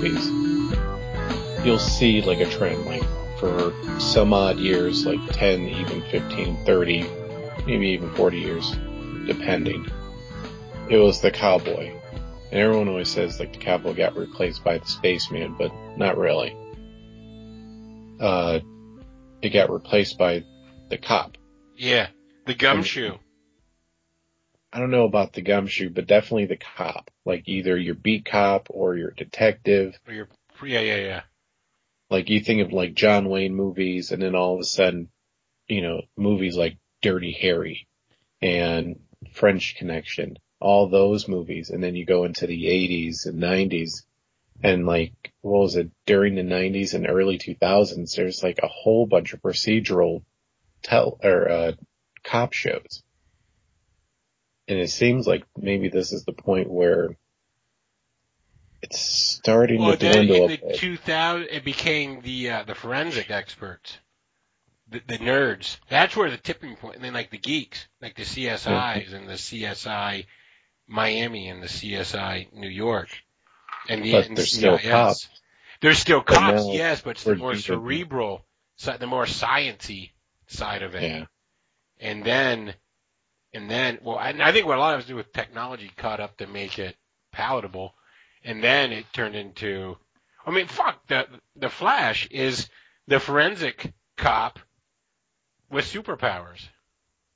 Movies, you'll see like a trend. Like for some odd years, like 10, even 15, 30, maybe even 40 years, depending. It was the cowboy. And everyone always says like the cowboy got replaced by the spaceman, but not really. Uh, it got replaced by the cop. Yeah, the gumshoe. I don't know about the gumshoe, but definitely the cop. Like either your beat cop or your detective. Or your yeah, yeah, yeah. Like you think of like John Wayne movies and then all of a sudden, you know, movies like Dirty Harry and French Connection, all those movies. And then you go into the 80s and 90s and like, what was it, during the 90s and early 2000s, there's like a whole bunch of procedural tell, or, uh, cop shows. And it seems like maybe this is the point where it's starting Well, to then dwindle in the bit. 2000, it became the uh, the forensic experts, the, the nerds. That's where the tipping point. And then like the geeks, like the CSIs and the CSI Miami and the CSI New York, and the But and they're still CIS. cops. They're still cops, now yes, but it's the more cerebral, the more sciency side of it. Yeah. And then, and then, well, I, I think what a lot of it has to do with technology caught up to make it palatable. And then it turned into, I mean, fuck, the, the Flash is the forensic cop with superpowers.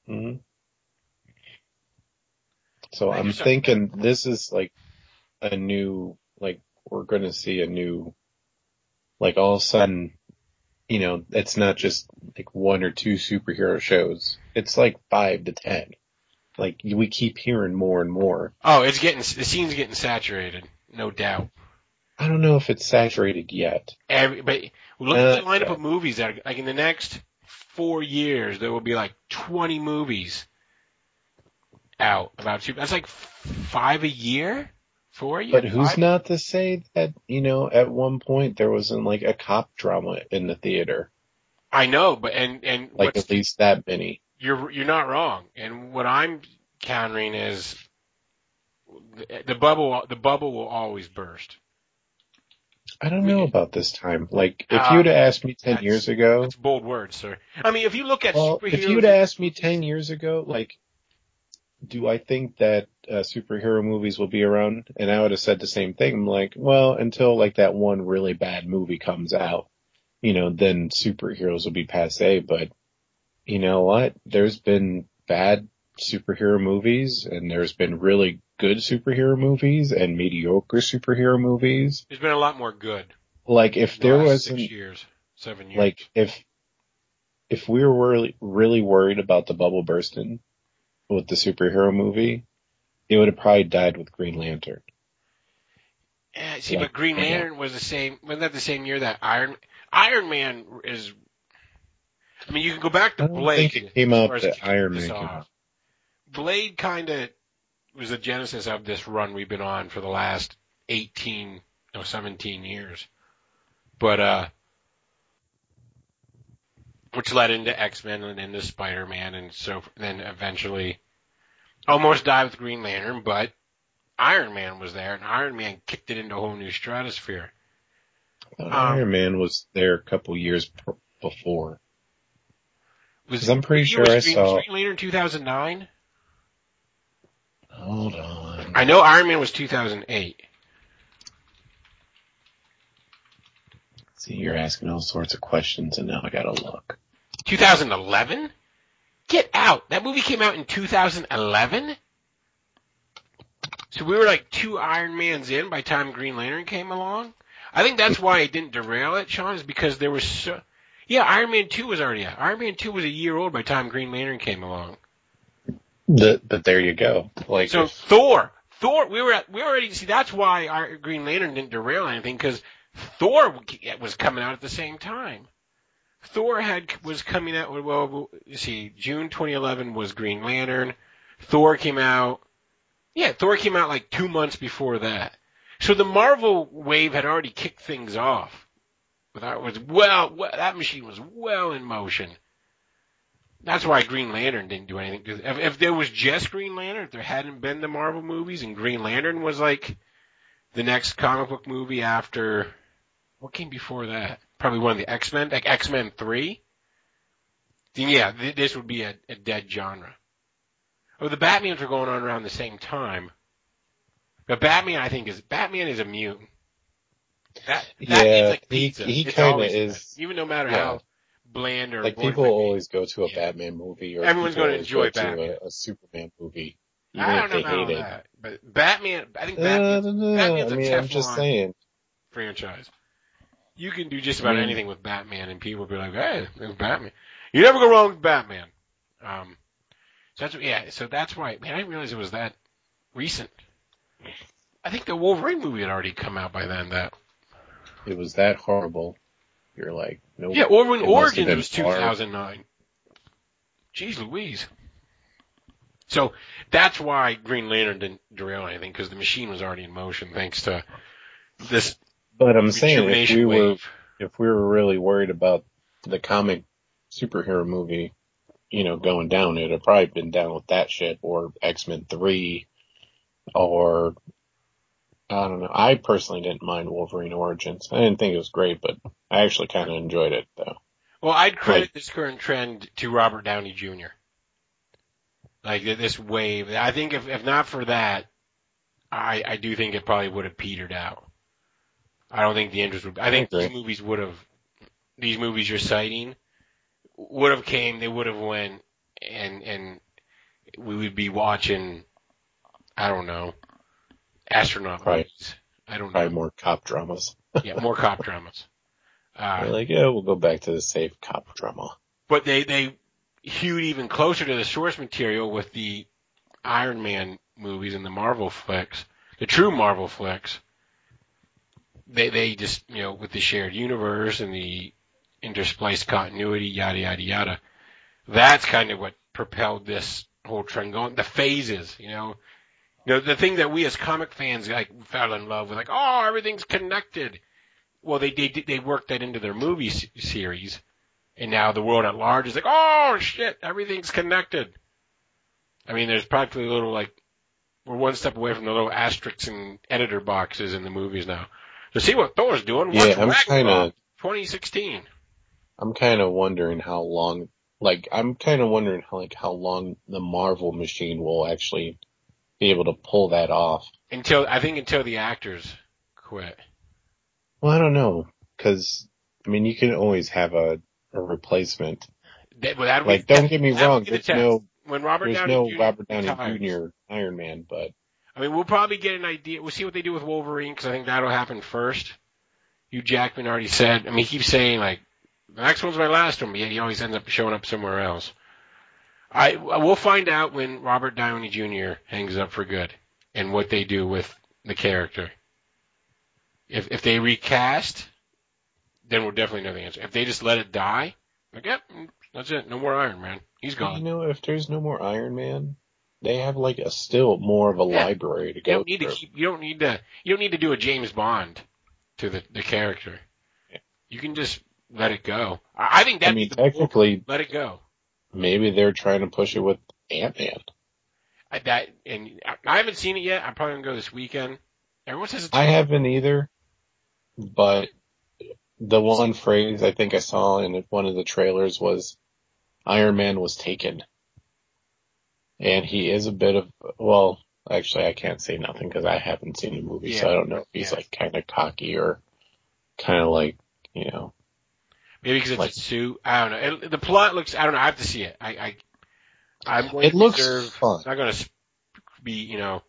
hmm So I'm thinking this is like a new, like we're going to see a new, like all of a sudden, you know, it's not just like one or two superhero shows. It's like five to ten. Like we keep hearing more and more. Oh, it's getting, the scene's getting saturated, no doubt. I don't know if it's saturated yet. Every, but look at the Uh, lineup of movies that are, like in the next four years, there will be like 20 movies out about super. That's like five a year, four a year. But who's five? not to say that, you know, at one point there wasn't like a cop drama in the theater. I know, but and and Like at least that many. You're you're not wrong. And what I'm countering is the, the bubble. The bubble will always burst. I don't know about this time. Like, if you would have asked me 10 years ago, That's bold words, sir. I mean, if you look at well, superheroes, if you'd asked me 10 years ago, like, do I think that uh, superhero movies will be around? And I would have said the same thing. I'm like, well, until like that one really bad movie comes out, you know, then superheroes will be passe. But you know what? There's been bad superhero movies and there's been really good superhero movies and mediocre superhero movies. there's been a lot more good. Like if the there wasn't six years, seven years. like if if we were really really worried about the bubble bursting with the superhero movie, it would have probably died with Green Lantern. Yeah, see, Like, but Green yeah. Lantern was the same. Wasn't that the same year that Iron Iron Man is? I mean, you can go back to I Blade. think it came out that Iron Man. Blade kind of was the genesis of this run we've been on for the last 18, no, 17 years. But, uh, which led into X-Men and into Spider-Man and so then eventually almost died with Green Lantern, but Iron Man was there and Iron Man kicked it into a whole new stratosphere. Thought Um, Iron Man was there a couple years pr- before. Was I'm pretty sure I Green, saw- was Green Lantern 2009? Hold on. I know Iron Man was 2008. See, you're asking all sorts of questions and now I gotta look. 2011? Get out. That movie came out in 2011. So we were like two Iron Mans in by the time Green Lantern came along. I think that's why it didn't derail it, Sean, is because there was so. Yeah, Iron Man 2 was already out. Iron Man 2 was a year old by the time Green Lantern came along. The, but there you go. Like So if- Thor, Thor, we were at, we already see that's why our Green Lantern didn't derail anything because Thor was coming out at the same time. Thor had was coming out. Well, you see, June 2011 was Green Lantern. Thor came out. Yeah, Thor came out like two months before that. So the Marvel wave had already kicked things off. That was well, well, that machine was well in motion. That's why Green Lantern didn't do anything. If, if there was just Green Lantern, if there hadn't been the Marvel movies, and Green Lantern was like the next comic book movie after what came before that? Probably one of the X Men, like X Men Three. Then yeah, th- this would be a, a dead genre. Oh, the Batmans were going on around the same time, but Batman, I think, is Batman is a mutant. That, that Yeah, like he- pizza. he It's kinda always been. is- even no matter yeah. how bland or like people it always go to a Yeah. Batman movie or Everyone's gonna enjoy go Batman. to a, a Superman movie, even I if don't know they about hate it. that, but Batman, I think Uh, Batman's no, no, Batman's I a mean, I'm just saying. franchise. You can do just about I mean- anything with Batman, and people will be like, "Hey, there's Batman." You never go wrong with Batman. Um, so that's yeah. So that's why, man. I didn't realize it was that recent. I think the Wolverine movie had already come out by then. That It was that horrible. You're like, nope. yeah, or must Origins was 2009. Jeez Louise. So that's why Green Lantern didn't derail anything because the machine was already in motion thanks to this But I'm saying if we were if we were really worried about the comic superhero movie, you know, going down, it'd have probably been down with that shit or X Men three or I don't know. I personally didn't mind Wolverine Origins. I didn't think it was great, but I actually kind of enjoyed it though. Well, I'd credit Right. this current trend to Robert Downey Jr. Like this wave. I think if if not for that, I I do think it probably would have petered out. I don't think the interest would. I think agree. these movies would have. These movies you're citing would have came. They would have went, and and we would be watching. I don't know. Astronaut Right. movies. I don't know. Probably more cop dramas. Yeah, more cop dramas. Uh, They're like, yeah, we'll go back to the safe cop drama. but they they hewed even closer to the source material with the Iron Man movies and the Marvel flicks, the true Marvel flicks. They they just you know with the shared universe and the interspliced continuity, yada yada yada. That's kind of what propelled this whole trend going. The phases, you know, you know the thing that we as comic fans like fell in love with, like oh everything's connected. Well, they they they worked that into their movie s- series. And now the world at large is like, oh shit, everything's connected. I mean, there's practically a little like, we're one step away from the little asterisks and editor boxes in the movies now. To see what Thor's doing, Yeah, I'm kinda- 2016. I'm kind of wondering how long, like, I'm kind of wondering how, like, how long the Marvel machine will actually be able to pull that off. Until, I think until the actors quit. Well, I don't know, cause, I mean, you can always have a, a replacement. That, well, Like, be, don't get me wrong, the there's test. no, when Robert there's Downey no Jr. Robert Downey retires. Jr. Iron Man, but I mean, we'll probably get an idea. We'll see what they do with Wolverine because I think that'll happen first. Hugh Jackman already said. I mean, he keeps saying like, the next one's my last one, but yet he always ends up showing up somewhere else. I we'll find out when Robert Downey Jr. hangs up for good and what they do with the character. If if they recast, then we'll definitely know the answer. If they just let it die, like yep, that's it, no more Iron Man, he's you gone. You know, if there's no more Iron Man, they have like a still more of a Yeah. library to You go don't need to keep. You don't need to. You don't need to do a James Bond to the the character. Yeah. You can just let it go. I, I think that I mean, technically, let it go. Maybe they're trying to push it with Ant Man. I, that and I, haven't seen it yet. I'm probably gonna go this weekend. Everyone says it's I haven't either, but the one phrase I think I saw in one of the trailers was Iron Man was taken. And he is a bit of, well, actually I can't say nothing because I haven't seen the movie, so I don't know if he's Yeah. like kind of cocky or kind of like, you know, maybe because it's like- a suit. I don't know. It, the plot looks. I don't know. I have to see it. I, I I'm going It to looks reserve, fun. not going to be, you know,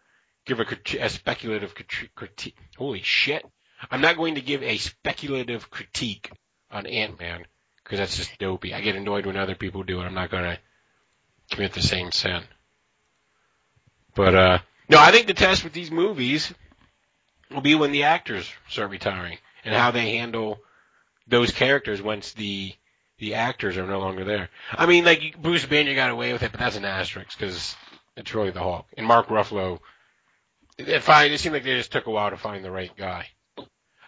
give a, a speculative crit- critique. Holy shit. I'm not going to give a speculative critique on Ant-Man because that's just dopey. I get annoyed when other people do it. I'm not going to commit the same sin. But, uh, no, I think the test with these movies will be when the actors start retiring and how they handle those characters once the the actors are no longer there. I mean, like Bruce Banner got away with it, but that's an asterisk because it's really the Hulk. And Mark Ruffalo, it, fine, it seemed like they just took a while to find the right guy.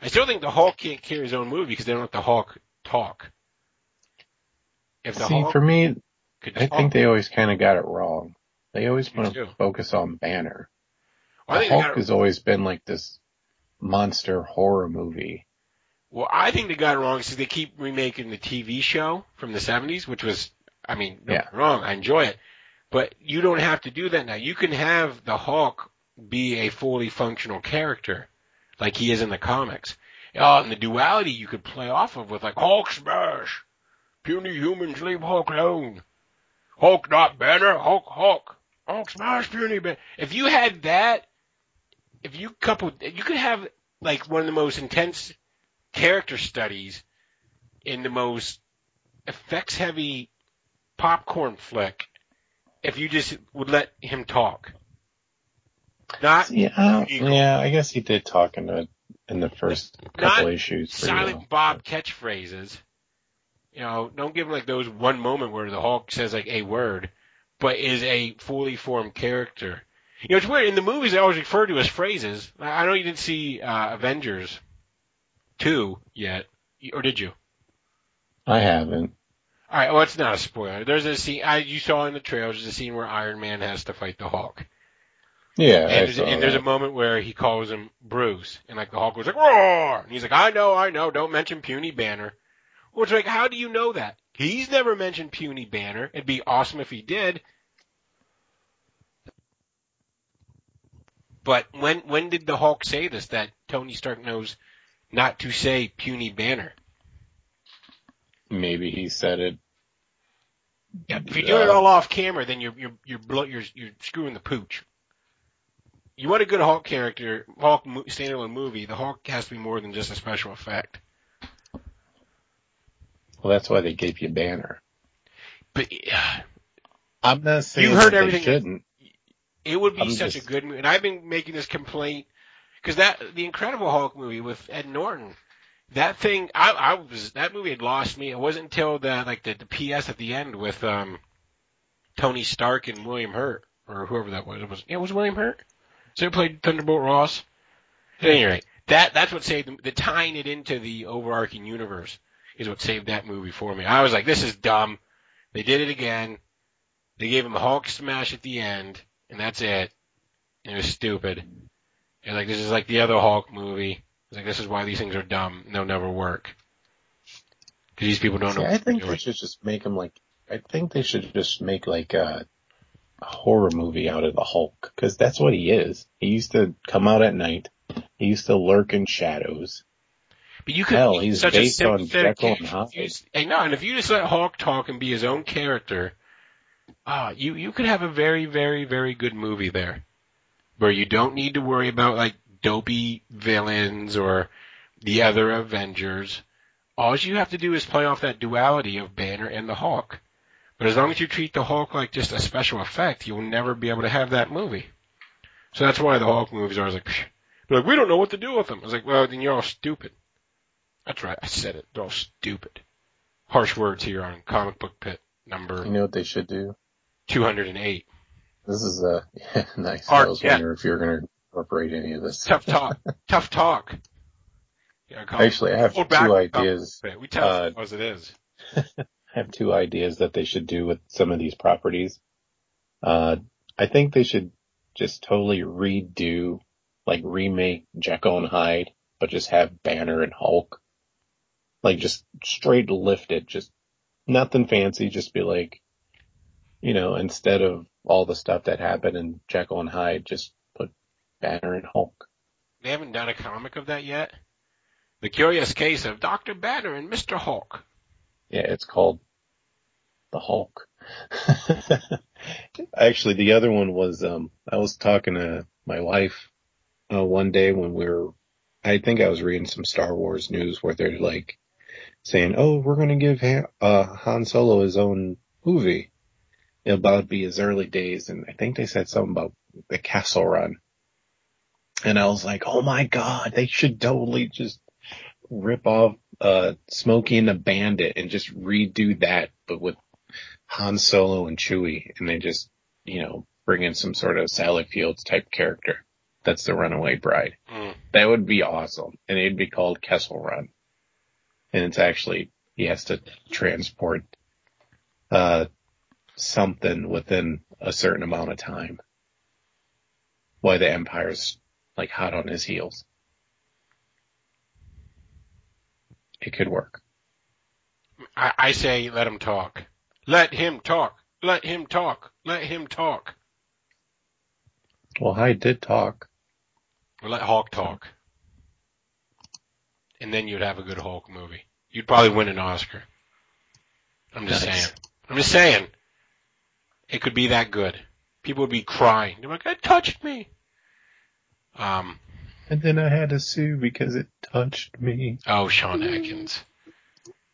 I still think the Hulk can't carry his own movie because they don't let the Hulk talk. If the See, Hulk for me, could I think they always kind of got it wrong. They always want to focus on Banner. Well, I the think Hulk has always been like this monster horror movie. Well, I think they got it wrong because they keep remaking the TV show from the 70s, which was, I mean, no, Yeah. wrong. I enjoy it. But you don't have to do that now. You can have the Hulk be a fully functional character, like he is in the comics. Uh, and the duality you could play off of with like Hulk smash, puny humans leave Hulk alone, Hulk not Banner, Hulk Hulk, Hulk smash puny Banner. If you had that, if you coupled, you could have like one of the most intense character studies in the most effects heavy popcorn flick if you just would let him talk. Not Yeah, I yeah, I guess he did talk in the in the first couple Not issues. Silent well. Bob catchphrases. You know, don't give him like those one moment where the Hulk says like a word, but is a fully formed character. You know, it's weird. In the movies, they always refer to as phrases. I I know you didn't see uh, Avengers 2 yet, or did you? I haven't. All right, well, it's not a spoiler. There's a scene I, you saw in the trailers. There's a scene where Iron Man has to fight the Hulk, Yeah, and, there's, and there's a moment where he calls him Bruce, and like the Hulk was like roar, and he's like, I know, I know, don't mention puny Banner. Well, it's like, how do you know that? He's never mentioned puny Banner. It'd be awesome if he did. But when when did the Hulk say this? That Tony Stark knows not to say puny Banner. Maybe he said it. If you're doing it Uh, all off camera, then you're you're you're blow, you're you're screwing the pooch. You want a good Hulk character, Hulk standalone movie. The Hulk has to be more than just a special effect. Well, that's why they gave you Banner. But uh, I'm not saying You heard everything shouldn't. it would be I'm such just- a good movie. And I've been making this complaint because that the Incredible Hulk movie with Ed Norton, that thing, I, I was that movie had lost me. It wasn't until the like the, the PS at the end with um Tony Stark and William Hurt or whoever that was. It was it was William Hurt. So he played Thunderbolt Ross. At any rate, that that's what saved the, the tying it into the overarching universe is what saved that movie for me. I was like, this is dumb. They did it again. They gave him a Hulk smash at the end, and that's it. It was stupid. And like this is like the other Hulk movie. It's like this is why these things are dumb. They'll never work. Because these people don't See, know I think they doing. should just make him like. I think they should just make like a, a horror movie out of the Hulk because that's what he is. He used to come out at night. He used to lurk in shadows. But you could Hell, he's such based a on Jekyll and. Hyde. No, and if you just let Hulk talk and be his own character, ah, you you could have a very very very good movie there, where you don't need to worry about like dopey villains or the other Avengers. All you have to do is play off that duality of Banner and the Hulk. But as long as you treat the Hulk like just a special effect, you'll never be able to have that movie. So that's why the Hulk movies are like, Psh. They're like, we don't know what to do with them. I was like, well, then you're all stupid. That's right, I said it. They're all stupid. Harsh words here on Comic Book Pit number You know what they should do? 208. This is a yeah, nice. Art, I was yeah. wondering if you're going to incorporate any of this. Tough talk. Tough talk. Yeah, Actually, I have two ideas. We tell Uh, as it is. I have two ideas that they should do with some of these properties. Uh, I think they should just totally redo, like remake Jekyll and Hyde, but just have Banner and Hulk. Like just straight lift it, just nothing fancy, just be like, you know, instead of all the stuff that happened in Jekyll and Hyde, just put Banner and Hulk. They haven't done a comic of that yet. The Curious Case of Dr. Banner and Mr. Hulk. Yeah, it's called the Hulk. Actually, the other one was, um, I was talking to my wife, uh, one day when we were, I think I was reading some Star Wars news where they're like saying, oh, we're going to give Han, uh, Han Solo his own movie. It'll about be his early days. And I think they said something about the Kessel Run. And I was like, oh my God, they should totally just rip off, uh, Smokey and the Bandit and just redo that, but with Han Solo and Chewie, and they just, you know, bring in some sort of Sally Fields type character. That's the Runaway Bride. Mm. That would be awesome, and it'd be called Kessel Run. And it's actually he has to transport uh something within a certain amount of time. Why the Empire's like hot on his heels. It could work. I, I say let him talk. Let him talk. Let him talk. Let him talk. Well, Hyde did talk. Or let Hulk talk. And then you'd have a good Hulk movie. You'd probably win an Oscar. I'm just Nice. saying. I'm just saying. It could be that good. People would be crying. They're like, it touched me. Um, And then I had to sue because it touched me. oh, Sean Atkins.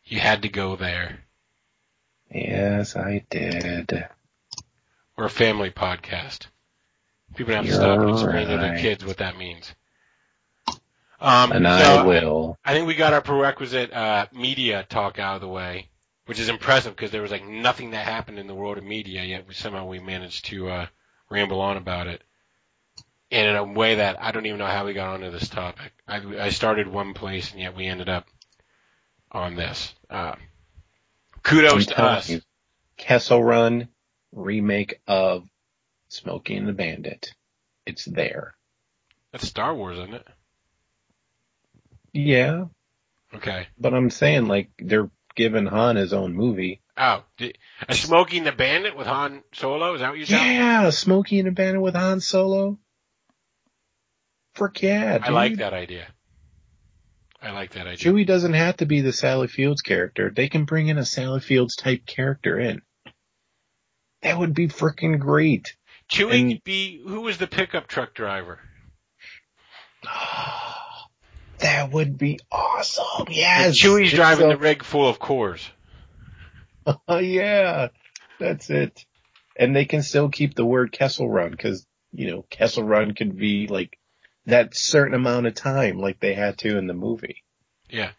You had to go there. Yes, I did. We're a family podcast. People have to stop and explain to their kids what that means. Um, And so I will. I think we got our prerequisite uh, media talk out of the way, which is impressive because there was like nothing that happened in the world of media yet. We, somehow we managed to uh, ramble on about it, and in a way that I don't even know how we got onto this topic. I, I started one place and yet we ended up on this. Uh, kudos to us. you, Kessel Run remake of Smokey and the Bandit. It's there. That's Star Wars, isn't it? Yeah, Okay. but I'm saying like they're giving Han his own movie. Oh, a Smoking the Bandit with Han Solo? Is that what you said? Yeah, Smokey and the Bandit with Han Solo. Frick yeah, dude. I like that idea. I like that idea. Chewie doesn't have to be the Sally Fields character. They can bring in a Sally Fields type character in. That would be freaking great. Chewie and- could be who was the pickup truck driver? That would be awesome. Yes. Chewie's driving so- the rig full of Coors. Oh yeah, that's it. And they can still keep the word Kessel Run because, you know, Kessel Run could be like that certain amount of time like they had to in the movie. Yeah.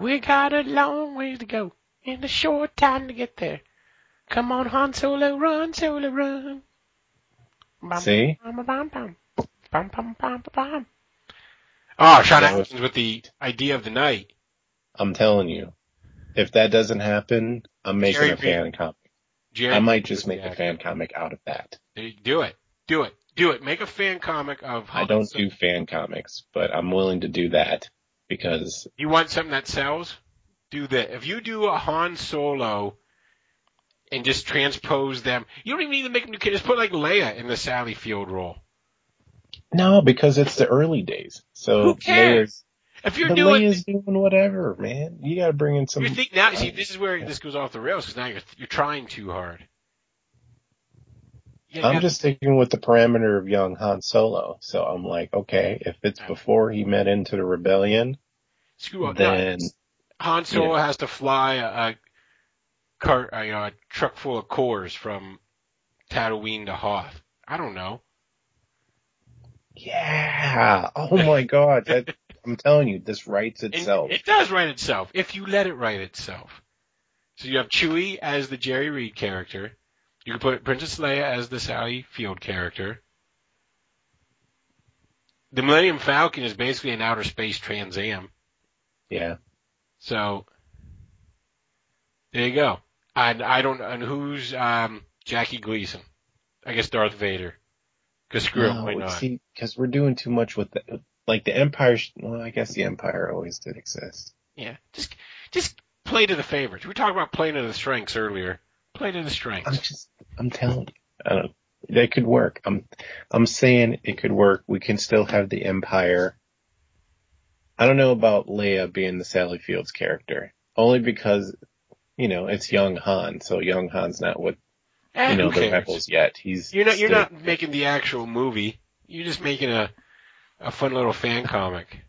We got a long ways to go and a short time to get there. Come on, Han Solo, run, Solo, run. Bum, See? bum, bum, bum, bum, bum, bum, bum. Oh, Sean was- Atkins with the idea of the night. I'm telling you, if that doesn't happen, I'm making Jerry a fan comic. Jerry, I might just make a fan comic out of that. Do it. Do it. Do it. Make a fan comic of Han I don't do fan comics, but I'm willing to do that because You want something that sells? Do that. If you do a Han Solo and just transpose them, you don't even need to make them new kids. Just put like Leia in the Sally Field role. No, because it's the early days. So Who cares? If you're doing, Leia's doing whatever, man. You gotta bring in some. you think now. See, this is where this goes off the rails because now you're you're trying too hard. You I'm got- just sticking with the parameter of young Han Solo. So I'm like, okay, if it's before he met into the rebellion, screw. No, then Han Solo yeah. has to fly a, a cart, a, a truck full of Coors from Tatooine to Hoth. I don't know. Yeah. Oh my god, that, I'm telling you, this writes itself. It does write itself if you let it write itself. So you have Chewie as the Jerry Reed character. You can put Princess Leia as the Sally Field character. The Millennium Falcon is basically an outer space Trans Am. yeah. So there you go. And I don't. And who's um, Jackie Gleason? I guess Darth Vader. Because screw it, why not? see, because we're doing too much with the, like the Empire. Well, I guess the Empire always did exist. Yeah, just just play to the favorites. We talked about playing to the strengths earlier. Play to the strengths. I'm strengths. just, I'm telling you, I don't. That could work. I'm, I'm saying it could work. We can still have the Empire. I don't know about Leia being the Sally Fields character, only because, you know, it's young Han, so young Han's not what Eh, you know the rebels yet. He's You're not. You're still- not making the actual movie. You're just making a a fun little fan comic.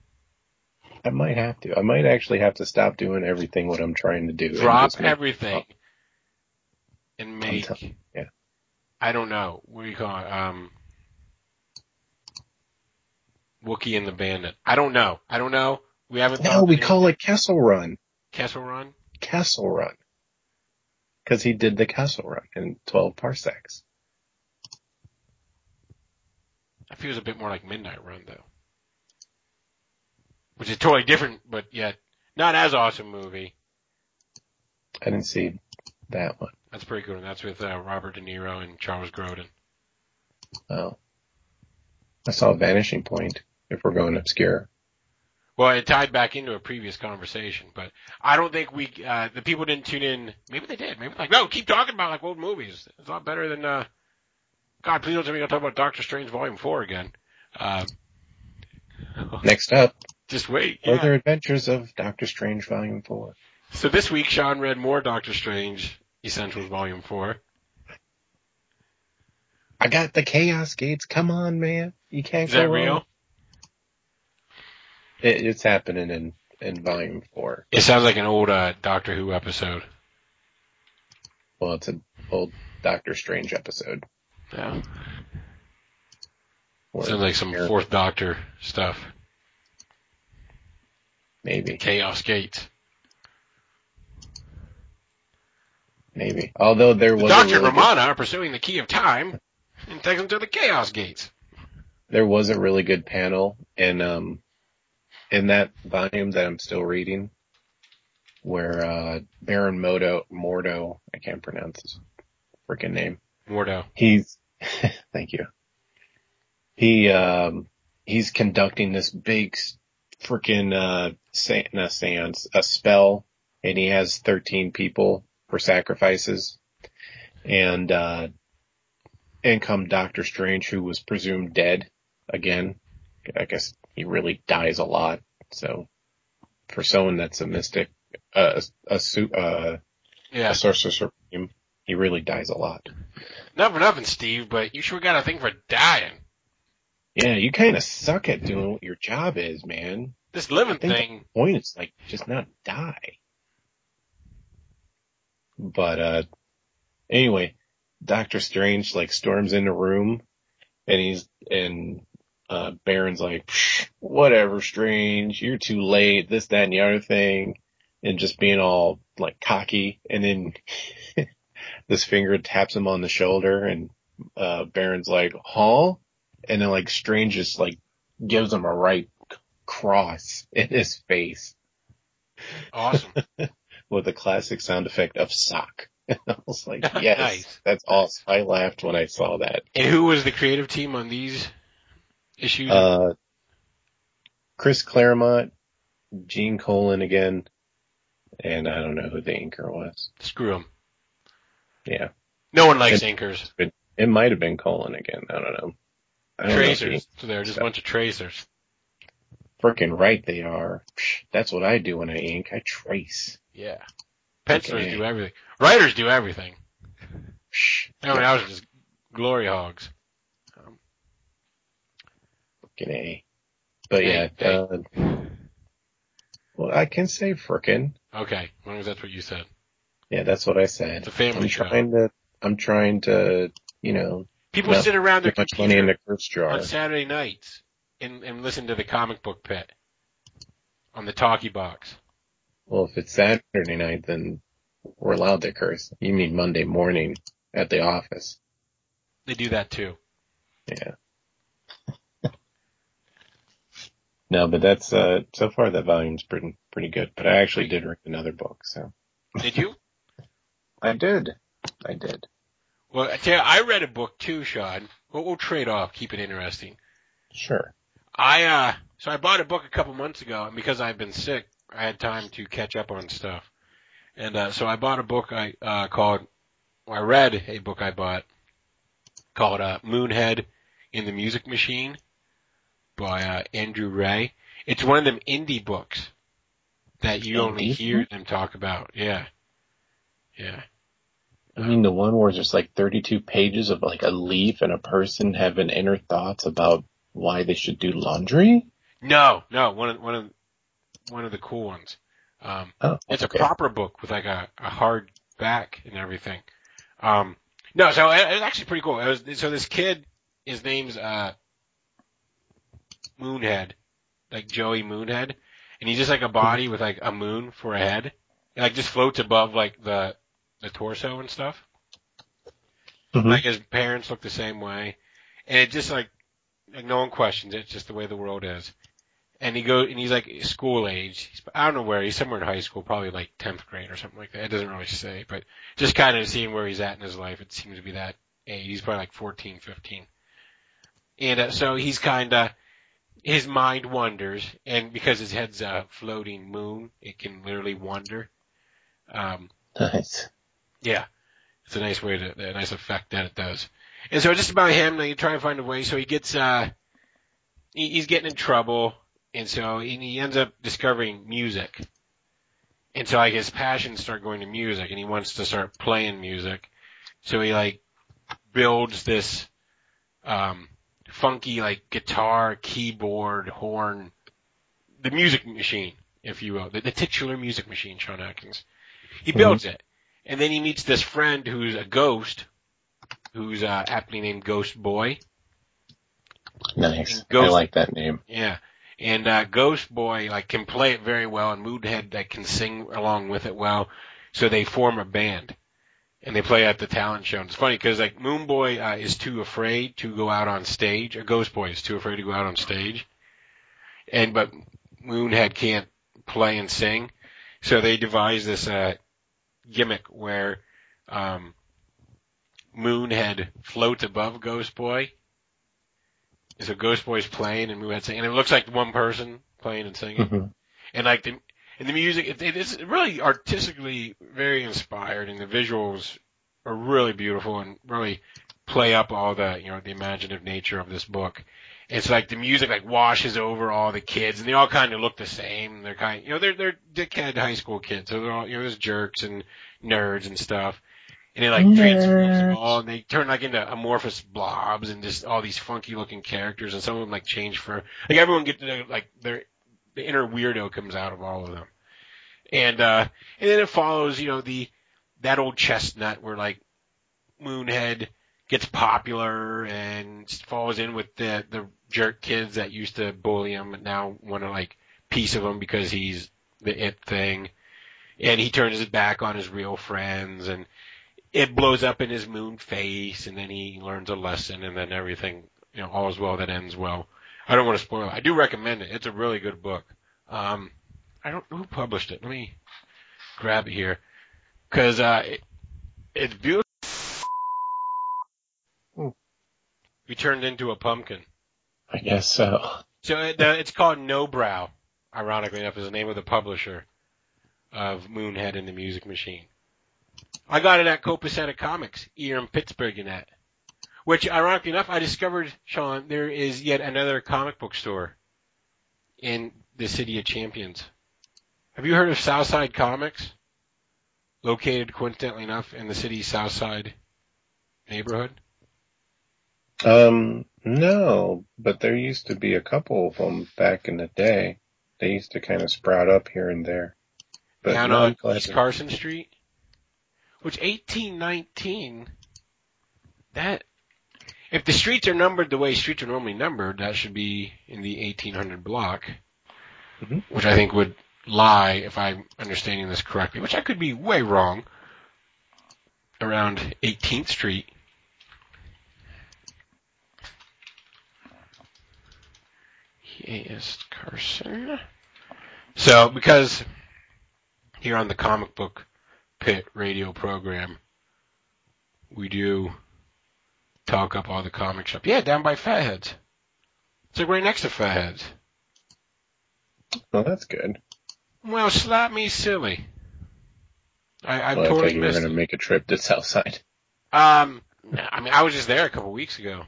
I might have to. I might actually have to stop doing everything what I'm trying to do. and Drop everything and make. tell- yeah. I don't know. What do you call it? Um, Wookie and the Bandit. I don't know. I don't know. We haven't. No, we call it Kessel Run. Kessel Run. Kessel Run. Because he did the Kessel Run in 12 parsecs. That feels a bit more like Midnight Run though, which is totally different, but yet not as awesome movie. I didn't see that one. That's pretty good. And that's with uh, Robert De Niro and Charles Grodin. Oh. I saw Vanishing Point, if we're going obscure. Well, it tied back into a previous conversation, but I don't think we, uh, the people didn't tune in. Maybe they did. Maybe like, no, keep talking about like old movies. It's a lot better than, uh, God, please don't tell me you're talk about Doctor Strange Volume 4 again. Uh, Next up, just wait. Yeah. Further Adventures of Doctor Strange Volume 4. So this week, Sean read more Doctor Strange Essentials Volume 4. I got the Chaos Gates. Come on, man. You can't Is go that wrong. real? It, it's happening in, in Volume 4. It sounds like an old, uh, Doctor Who episode. Well, it's an old Doctor Strange episode. Yeah. Or Sounds like some fourth Doctor stuff. Maybe, Chaos Gates. maybe. Although there was Doctor good- Romana are pursuing the key of time and takes them to the Chaos Gates. there was a really good panel in um in that volume that I'm still reading where uh Baron Modo Mordo, I can't pronounce his freaking name. Mordo. He's thank you. He um he's conducting this big freaking uh sa- seance, a spell and he has 13 people for sacrifices and uh in come Doctor Strange who was presumed dead again. I guess he really dies a lot. So for someone that's a mystic, uh, a, a, su- uh, Yeah. a sorcerer supreme, he really dies a lot. Not for nothing, Steve, but you sure got a thing for dying. Yeah, you kind of suck at doing what your job is, man. This living thing. Point is like just not die. But uh, anyway, Doctor Strange like storms in the room, and he's and uh Baron's like, "Psh, whatever, Strange, you're too late. This, that, and the other thing, and just being all like cocky, and then this finger taps him on the shoulder, and uh Baron's like, huh? And then like Strange just like gives him a right cross in his face Awesome. with a classic sound effect of sock. I was like, yes, Nice. that's awesome. I laughed when I saw that. and who was the creative team on these issues? Uh, Chris Claremont, Gene Colan again, and I don't know who the inker was. Screw them. Yeah, No one likes inkers. it might have been Colan again. I don't know. I don't Tracers. know So they're just a bunch of tracers. Freaking right they are. That's what I do when I ink. I trace. Yeah. Pencilers Okay. do everything. Writers do everything. Psh, Everyone else is just glory hogs. Frickin' A. But Hey, yeah, uh, well, I can say frickin'. okay, as long as that's what you said. Yeah, that's what I said. It's a family I'm show. trying to, I'm trying to, you know, People sit around their much money in the curse jar. on Saturday nights and, and listen to the comic book pit on the talkie box. Well, if it's Saturday night, then we're allowed to curse. You mean Monday morning at the office. They do that too. Yeah. No, but that's, uh, so far that volume's pretty, pretty good, but I actually did read another book, so. Did you? I did. I did. well, I tell you, I read a book too, Sean. We'll, we'll trade off, keep it interesting. Sure. I uh so I bought a book a couple months ago and because I've been sick, I had time to catch up on stuff. And uh so I bought a book I uh called well, I read a book I bought called uh Moonhead in the Music Machine by uh Andrew Rae. It's one of them indie books that you only hear them talk about. Yeah. Yeah. I mean, the one where there's like 32 pages of like a leaf and a person having inner thoughts about why they should do laundry. No, no, one of one of one of the cool ones. Um, Oh, it's okay. a proper book with like a, a hard back and everything. Um, no, so it, it's actually pretty cool. It was, so this kid, his name's uh, Moonhead, like Joey Moonhead, and he's just like a body with like a moon for a head. It like just floats above like the the torso and stuff. Mhm. Like his parents look the same way, and it just like like no one questions it. It's just the way the world is. And he goes and he's like school age. He's, I don't know where he's somewhere in high school, probably like tenth grade or something like that. It doesn't really say, but just kind of seeing where he's at in his life, it seems to be that age. He's probably like 14, 15. And uh, so he's kind of his mind wanders, and because his head's a floating moon, it can literally wander. Um, Nice. yeah. It's a nice way to, a nice effect that it does. And so just about him, like, trying to find a way. So he gets, uh, he, he's getting in trouble. And so he, he ends up discovering music. And so like his passions start going to music and he wants to start playing music. So he like builds this, um, funky like guitar, keyboard, horn, the music machine, if you will, the, the titular music machine, Sean Atkins. He builds it. And then he meets this friend who's a ghost, who's uh, aptly named Ghost Boy. Nice. Ghost- I like that name. Yeah. And uh, Ghost Boy like can play it very well, and Moonhead like can sing along with it well. So they form a band, and they play at the talent show. And it's funny because like Moon Boy uh, is too afraid to go out on stage, or Ghost Boy is too afraid to go out on stage, and but Moonhead can't play and sing, so they devise this uh, gimmick where um, Moonhead floats above Ghost Boy. So Ghost Boy's playing and Moonhead singing, and it looks like one person playing and singing Mhm. and like the and the music it, it is really artistically very inspired and the visuals are really beautiful and really play up all the you know the imaginative nature of this book. It's like the music like washes over all the kids and they all kind of look the same. They're kind you know they're they're dickhead high school kids so they're all you know there's jerks and nerds and stuff. And it like transforms them all and they turn like into amorphous blobs and just all these funky looking characters and some of them like change for like everyone get to like their the inner weirdo comes out of all of them. And uh and then it follows, you know, the that old chestnut where like Moonhead gets popular and falls in with the the jerk kids that used to bully him and now want to like piece of him because he's the it thing. And he turns his back on his real friends and it blows up in his moon face and then he learns a lesson and then everything, you know, all is well that ends well. I don't want to spoil it. I do recommend it. It's a really good book. Um, I don't know who published it. Let me grab it here because uh, it, it's beautiful. Hmm. We turned into a pumpkin. I guess so. So it, uh, it's called Nobrow. Ironically enough, is the name of the publisher of Moonhead and the Music Machine. I got it at Copacetic Comics here in Pittsburgh, in that. Which, ironically enough, I discovered, Sean, there is yet another comic book store in the city of Champions. Have you heard of Southside Comics? Located coincidentally enough in the city's Southside neighborhood. Um, no, but there used to be a couple of them back in the day. They used to kind of sprout up here and there. But down on East Carson Street. Which 1819, that, if the streets are numbered the way streets are normally numbered, that should be in the 1800 block. Mhm. Which I think would lie, if I'm understanding this correctly, which I could be way wrong, around 18th Street. East Carson. So, because here on the comic book pit radio program, we do talk up all the comic shop. Yeah, down by Fatheads. It's like right next to Fatheads. Well, that's good. Well, slap me silly. I, I well, I totally thought you were going to make a trip to Southside. Um, I mean, I was just there a couple weeks ago.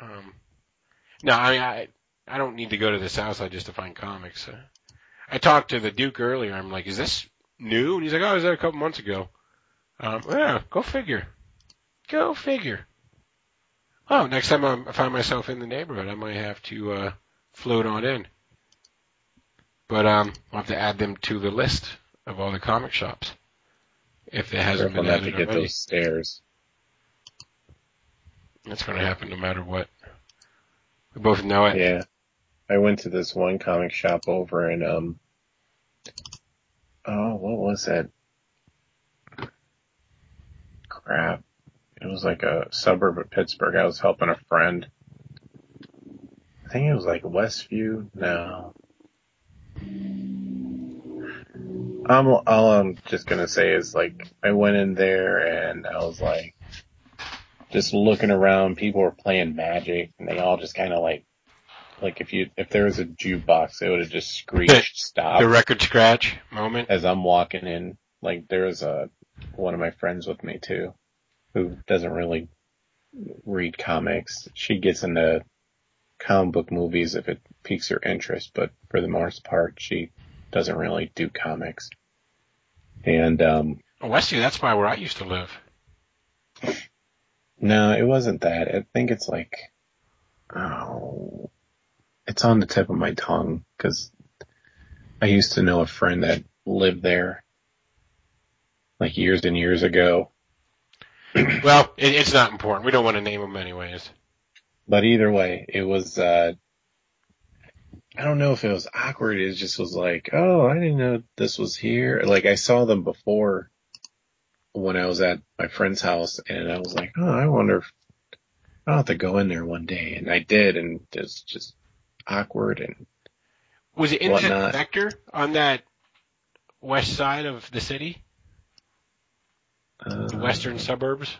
Um, no, I mean, I I don't need to go to the South Side just to find comics. Uh, I talked to the Duke earlier. I'm like, is this new? And he's like, oh, I was there a couple months ago. Um, yeah, go figure. Go figure. Oh, next time I'm, I find myself in the neighborhood, I might have to uh, float on in. But um, I'll have to add them to the list of all the comic shops if it hasn't Careful been not to added get already. those stairs. That's going to happen no matter what. We both know it. Yeah. I went to this one comic shop over in, um, oh, what was that? Crap. It was like a suburb of Pittsburgh. I was helping a friend. I think it was like Westview. No. Um, all I'm just gonna say is like, I went in there and I was like, just looking around, people were playing magic and they all just kind of like, like if you, if there was a jukebox, they would have just screeched stop The record scratch moment. as I'm walking in. Like there was a, one of my friends with me too, who doesn't really read comics. She gets into comic book movies if it piques her interest, but for the most part, she doesn't really do comics. And, um, Oh, Westview, that's by where I used to live. No, it wasn't that. I think it's like, oh, it's on the tip of my tongue because I used to know a friend that lived there like years and years ago. Well, it, it's not important. We don't want to name them anyways. But either way, it was, uh, I don't know if it was awkward. It just was like, oh, I didn't know this was here. Like I saw them before when I was at my friend's house and I was like, oh, I wonder if I'll have to go in there one day. And I did and it's just awkward and Was it in that sector on that west side of the city, the western suburbs?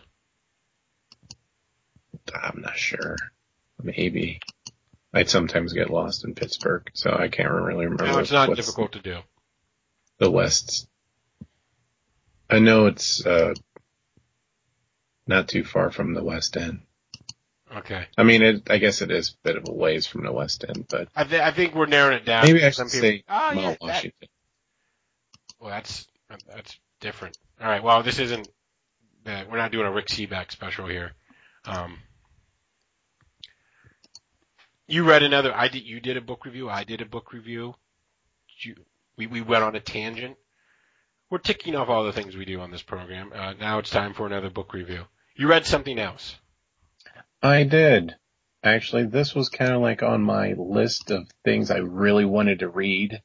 I'm not sure. Maybe. I sometimes get lost in Pittsburgh, so I can't really remember. No, it's not difficult to do. The West. I know it's uh, not too far from the West End. Okay. I mean, it, I guess it is a bit of a ways from the West End, but I, th- I think we're narrowing it down. maybe I Some should people- say oh, Mount yeah, that, well, that's that's different. All right. Well, this isn't. Uh, we're not doing a Rick Sebak special here. Um, you read another. I did. You did a book review. I did a book review. You, we we went on a tangent. We're ticking off all the things we do on this program. Uh, now it's time for another book review. You read something else. I did. Actually, this was kind of like on my list of things I really wanted to read.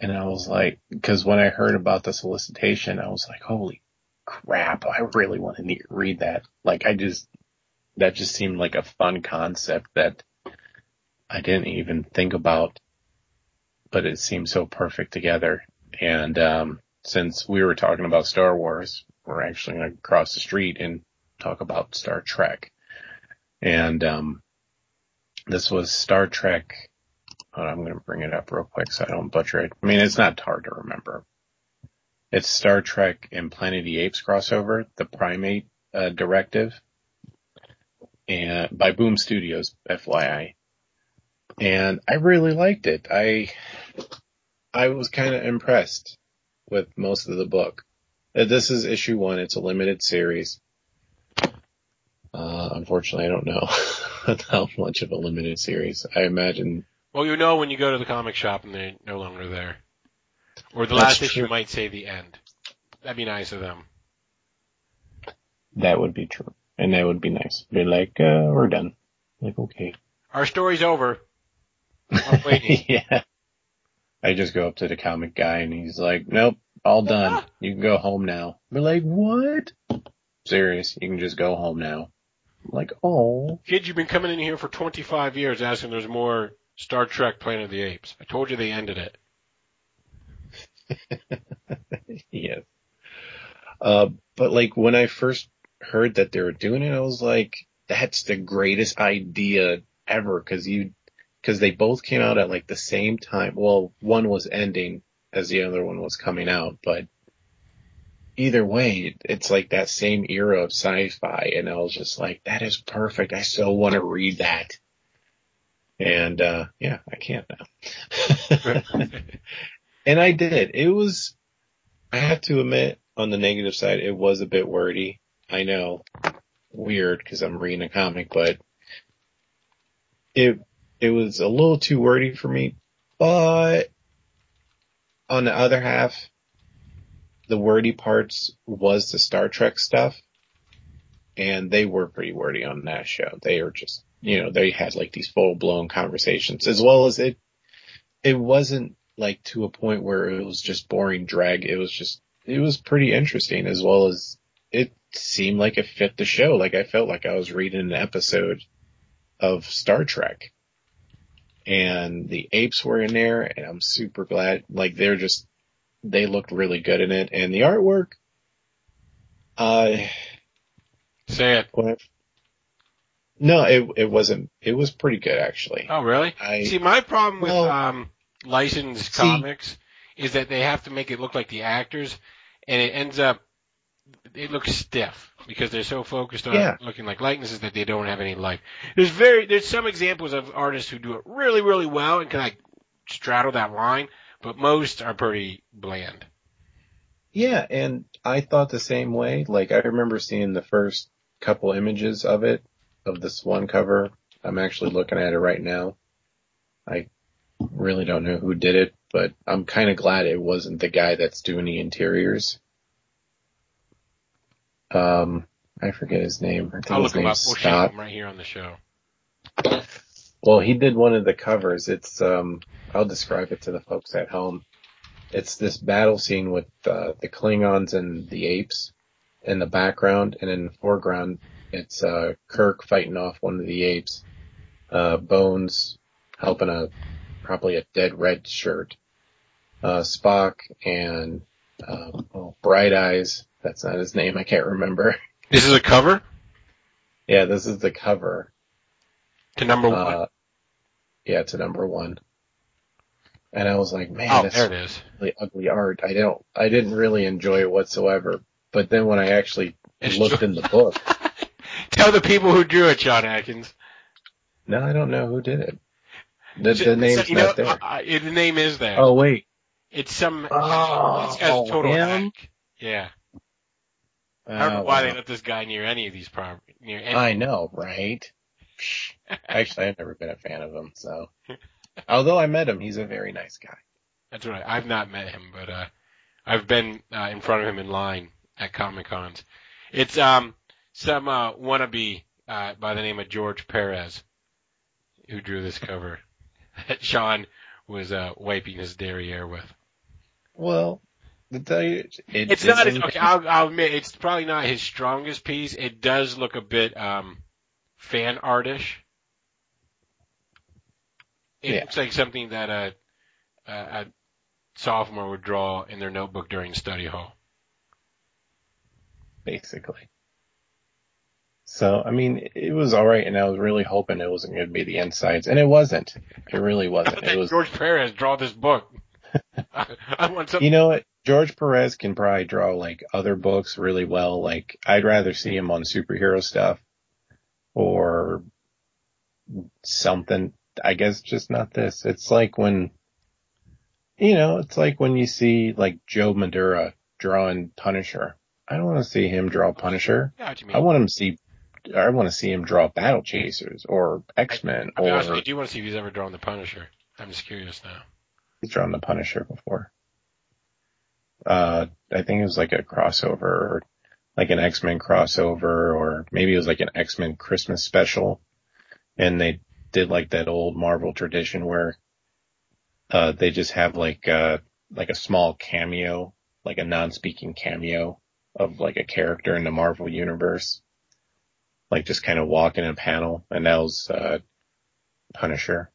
And I was like, cause when I heard about the solicitation, I was like, holy crap, I really want to need, read that. Like I just, that just seemed like a fun concept that I didn't even think about, but it seemed so perfect together. And, um, since we were talking about Star Wars, we're actually going to cross the street and talk about Star Trek. And, um, this was Star Trek. I'm going to bring it up real quick so I don't butcher it. I mean, it's not hard to remember. It's Star Trek and Planet of the Apes crossover, the Primate uh, Directive, and by Boom Studios, FYI. And I really liked it. I I was kind of impressed with most of the book. Uh, This is issue one. It's a limited series. Uh, unfortunately, I don't know how much of a limited series. I imagine Well, you know when you go to the comic shop and they're no longer there. Or the That's last issue true. might say the end. That'd be nice of them. that would be true. And that would be nice. Be like, uh, we're done. Like, okay. Our story's over. I'm waiting. yeah. I just go up to the comic guy and he's like, nope, all done. You can go home now. Be like, what? Serious. You can just go home now. I'm like, oh. Kid, you've been coming in here for 25 years asking there's more Star Trek Planet of the Apes. I told you they ended it. yes. Uh, but like when I first heard that they were doing it, I was like, that's the greatest idea ever. Cause you, cause they both came out at like the same time. Well, one was ending as the other one was coming out, but either way, it's like that same era of sci-fi. And I was just like, that is perfect. I so want to read that. And, uh, yeah, I can't now. and I did. It was, I have to admit, on the negative side, it was a bit wordy. I know, weird because I'm reading a comic, but it it was a little too wordy for me. But on the other half, the wordy parts was the Star Trek stuff, and they were pretty wordy on that show. They are just, you know, they had like these full blown conversations as well as it. It wasn't like to a point where it was just boring drag. It was just, it was pretty interesting as well as it seemed like it fit the show. Like I felt like I was reading an episode of Star Trek and the apes were in there and I'm super glad. Like they're just, they looked really good in it and the artwork, uh, Say it. No, it, it wasn't, it was pretty good actually. Oh, really? I- See, my problem with um, licensed See- comics is that they have to make it look like the actors, and it ends up it looks stiff because they're so focused on Yeah. looking like likenesses that they don't have any life. There's very there's some examples of artists who do it really really well and can like straddle that line, but most are pretty bland. Yeah, and I thought the same way. Like I remember seeing the first couple images of it, of this one cover. I'm actually looking at it right now. I really don't know who did it, but I'm kind of glad it wasn't the guy that's doing the interiors. Um, I forget his name. I think I'll his look him up. We'll show him right here on the show. Well, he did one of the covers. It's um, I'll describe it to the folks at home. It's this battle scene with uh, the Klingons and the apes in the background, and in the foreground, it's uh, Kirk fighting off one of the apes. Uh, Bones helping a probably a dead red shirt. Uh, Spock and um, oh, Bright Eyes. That's not his name. I can't remember. This is a cover yeah, this is the cover. to number one. Uh, yeah, to number one. And I was like, man, oh, that's there it is. really ugly art. I don't, I didn't really enjoy it whatsoever. But then when I actually It's looked in the book, Tell the people who drew it, Sean Atkins. no, I don't know who did it. The, So- the name's you not know, there. uh, uh, the name is there. oh wait, It's some. Oh, guy's a total him? hack. Yeah. I don't know Oh, why they let this guy near any of these properties. Near any. I know, right? Actually, I've never been a fan of him, so. Although I met him, he's a very nice guy. That's right. I've not met him, but uh, I've been uh, in front of him in line at Comic Cons. It's um some uh, wannabe uh, by the name of George Perez who drew this cover that Sean was uh, wiping his derriere with. Well, to tell you, it It's not his, okay. I'll, I'll admit it's probably not his strongest piece. It does look a bit um fan artish. It Yeah. looks like something that a, a a sophomore would draw in their notebook during study hall. basically. So, I mean, it was alright and I was really hoping it wasn't going to be the insides and it wasn't. It really wasn't. It was, George Perez draw this book? I, I want some. you know what? George Perez can probably draw like other books really well. Like I'd rather see him on superhero stuff or something. I guess just not this. It's like when, you know, it's like when you see like Joe Madureira drawing Punisher. I don't want to see him draw Punisher. I know what you mean. I want him to see, I want to see him draw Battle Chasers or X-Men I'll be or I do want to see if he's ever drawn the Punisher. I'm just curious now. he's drawn the Punisher before. Uh, I think it was like a crossover or like an X-Men crossover or maybe it was like an X-Men Christmas special. And they did like that old Marvel tradition where, uh, they just have like, uh, like a small cameo, like a non-speaking cameo of like a character in the Marvel universe. Like just kind of walking in a panel and that was, uh, Punisher.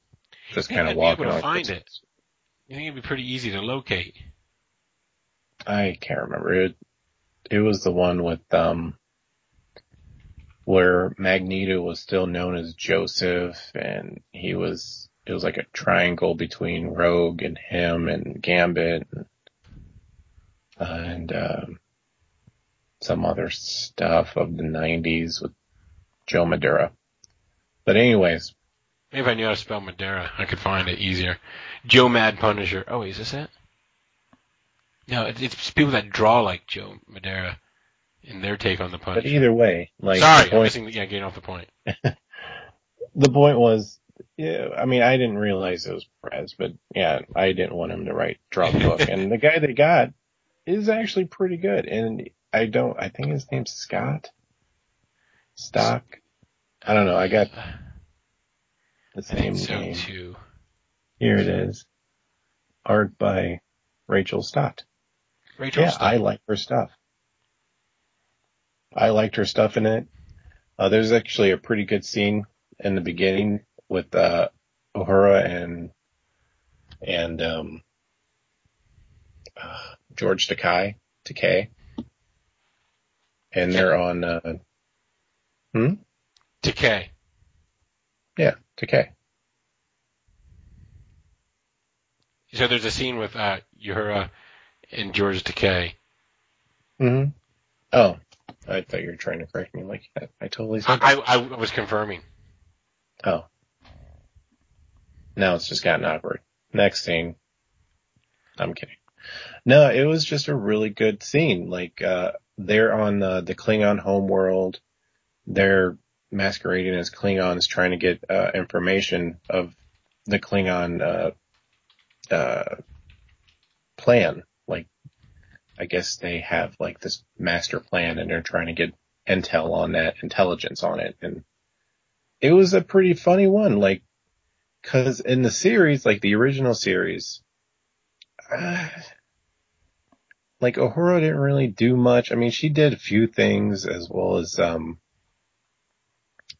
Just kind of be walking able to find it. You think it'd be pretty easy to locate? I can't remember it. It was the one with um where Magneto was still known as Joseph and he was it was like a triangle between Rogue and him and Gambit and, and um some other stuff of the 90s with Joe Madureira. But anyways, Maybe if I knew how to spell Madeira, I could find it easier. Joe Mad Punisher. Oh, is this it? No, it's, it's people that draw like Joe Madureira in their take on the punch. But either way, like Sorry, the I'm point, missing. Yeah, getting off the point. the point was, yeah, I mean, I didn't realize it was Perez, but yeah, I didn't want him to write draw the book, and the guy they got is actually pretty good, and I don't, I think his name's Scott Stock. I don't know. I got the same so name. too. Here it is. Art by Rachel Stott. Rachel yeah, Stott. I like her stuff. I liked her stuff in it. Uh, there's actually a pretty good scene in the beginning with, uh, Uhura and, and, um, uh, George Takei, Takei. And they're on, uh, hmm? Decay. Yeah, Decay. So there's a scene with uh, Uhura and George Decay. hmm Oh, I thought you were trying to correct me like that. I totally I. I, I was confirming. Oh. Now it's just gotten awkward. Next scene. I'm kidding. No, it was just a really good scene. Like, uh, they're on the, the Klingon homeworld. They're masquerading as Klingons trying to get, uh, information of the Klingon, uh, uh, plan. Like, I guess they have like this master plan and they're trying to get intel on that, intelligence on it. And it was a pretty funny one. Like, cause in the series, like the original series, uh, like Uhura didn't really do much. I mean, she did a few things as well as, um,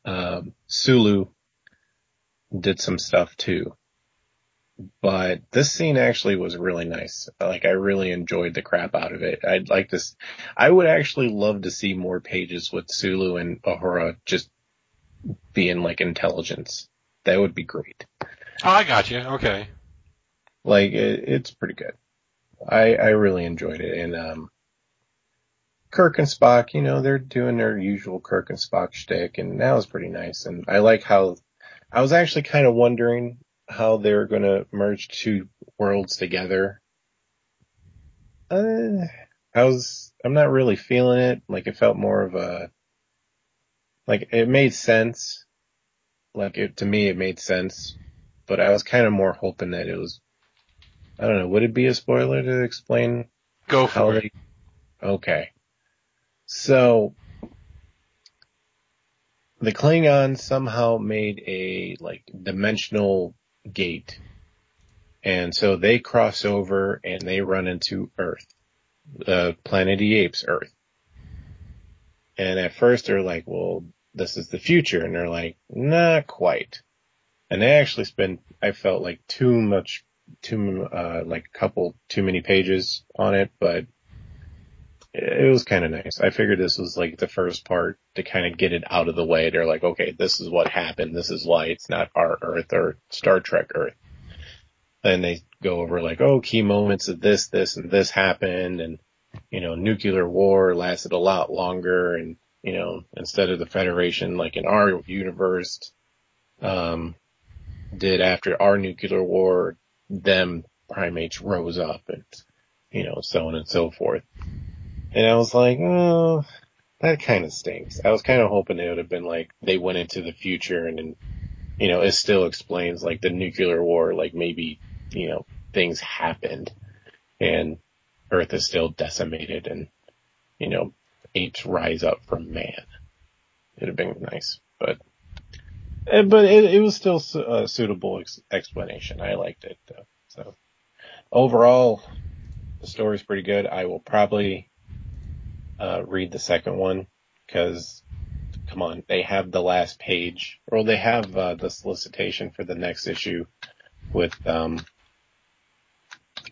um, Sulu did some stuff too. But this scene actually was really nice. Like I really enjoyed the crap out of it. I'd like to, I would actually love to see more pages with Sulu and Uhura just being like intelligence. That would be great. Oh, I got you. Okay. Like it, it's pretty good. I I really enjoyed it, and um, Kirk and Spock, you know, they're doing their usual Kirk and Spock shtick, and that was pretty nice. And I like how I was actually kind of wondering how they're going to merge two worlds together. Uh, I was I'm not really feeling it. Like it felt more of a like it made sense. Like it to me, it made sense, but I was kind of more hoping that it was I don't know. Would it be a spoiler to explain Go for it. they? Okay. So the Klingons somehow made a like dimensional gate, and so they cross over and they run into Earth, the Planet of Apes, Earth. And at first they're like, "Well, this is the future," and they're like, "Not quite." And they actually spend, I felt like too much too uh like a couple too many pages on it, but it was kind of nice. I figured this was like the first part to kind of get it out of the way. They're like, okay, this is what happened. This is why it's not our Earth or Star Trek Earth. Then they go over like, oh, key moments of this, this, and this happened, and you know, nuclear war lasted a lot longer, and you know, instead of the Federation, like in our universe, um, did after our nuclear war, them primates rose up and, you know, so on and so forth. And I was like, oh, that kind of stinks. I was kind of hoping it would have been like they went into the future and then, you know, it still explains like the nuclear war, like maybe, you know, things happened and Earth is still decimated and, you know, apes rise up from man. It'd have been nice, but Eh, but it, it was still a suitable ex- explanation. I liked it though. So overall, the story's pretty good. I will probably uh, read the second one because, come on, they have the last page, or they have uh, the solicitation for the next issue with. Um,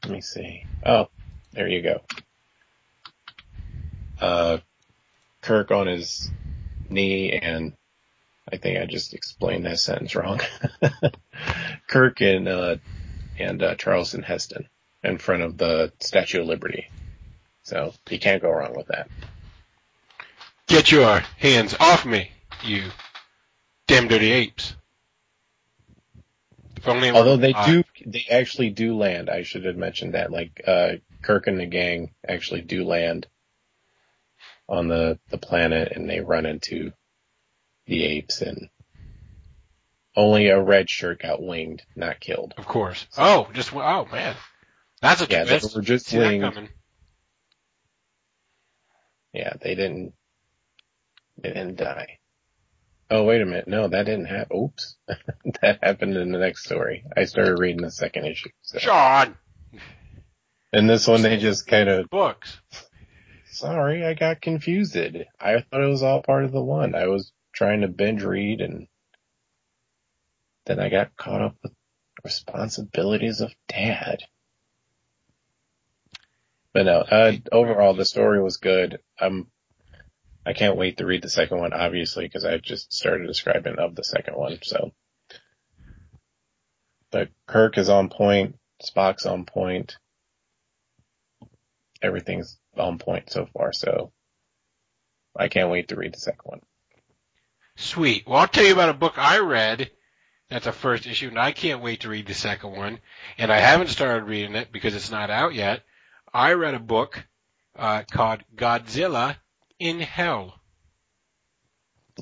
let me see. Oh, there you go. Uh, Kirk on his knee and I think I just explained that sentence wrong. Kirk and, uh, and, uh, Charleston Heston in front of the Statue of Liberty. So you can't go wrong with that. Get your hands off me, you damn dirty apes. If only Although they do, they actually do land. I should have mentioned that. Like, uh, Kirk and the gang actually do land on the, the planet and they run into the apes and only a red shirt got winged, not killed. Of course. Oh, just oh man, that's a Yeah, they were just winged. Yeah, they didn't, they didn't die. Oh, wait a minute. No, that didn't happen. Oops. that happened in the next story. I started reading the second issue. So. Sean, And this one, they just kind of, books. sorry, I got confused. I thought it was all part of the one. I was trying to binge read and then I got caught up with responsibilities of dad. But no, uh, overall the story was good. I'm, I can't wait to read the second one, obviously, because I just started describing of the second one, so. But Kirk is on point, Spock's on point. Everything's on point so far, so I can't wait to read the second one. Sweet. Well, I'll tell you about a book I read. That's a first issue, and I can't wait to read the second one. And I haven't started reading it because it's not out yet. I read a book uh, called Godzilla in Hell,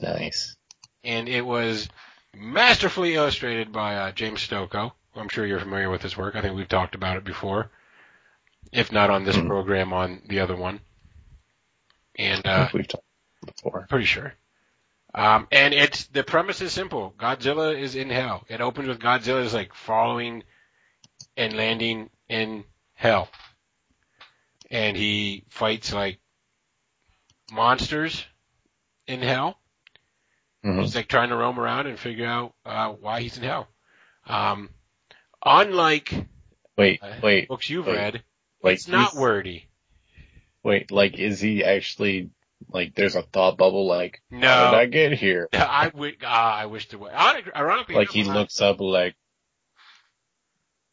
Nice. and it was masterfully illustrated by uh, James Stokoe. I'm sure you're familiar with his work. I think we've talked about it before, if not on this Mhm. program, on the other one. And uh, we've talked before. Pretty sure. Um, and it's the premise is simple. Godzilla is in hell. It opens with Godzilla is like following and landing in hell, and he fights like monsters in hell. Mhm. He's like trying to roam around and figure out uh, why he's in hell. Um, unlike Wait, uh, wait, books you've wait. read, like it's not wordy. Wait, like is he actually like there's a thought bubble like no, how did I get here? I would. Uh, I wish there to. Ironically, Like he looks up like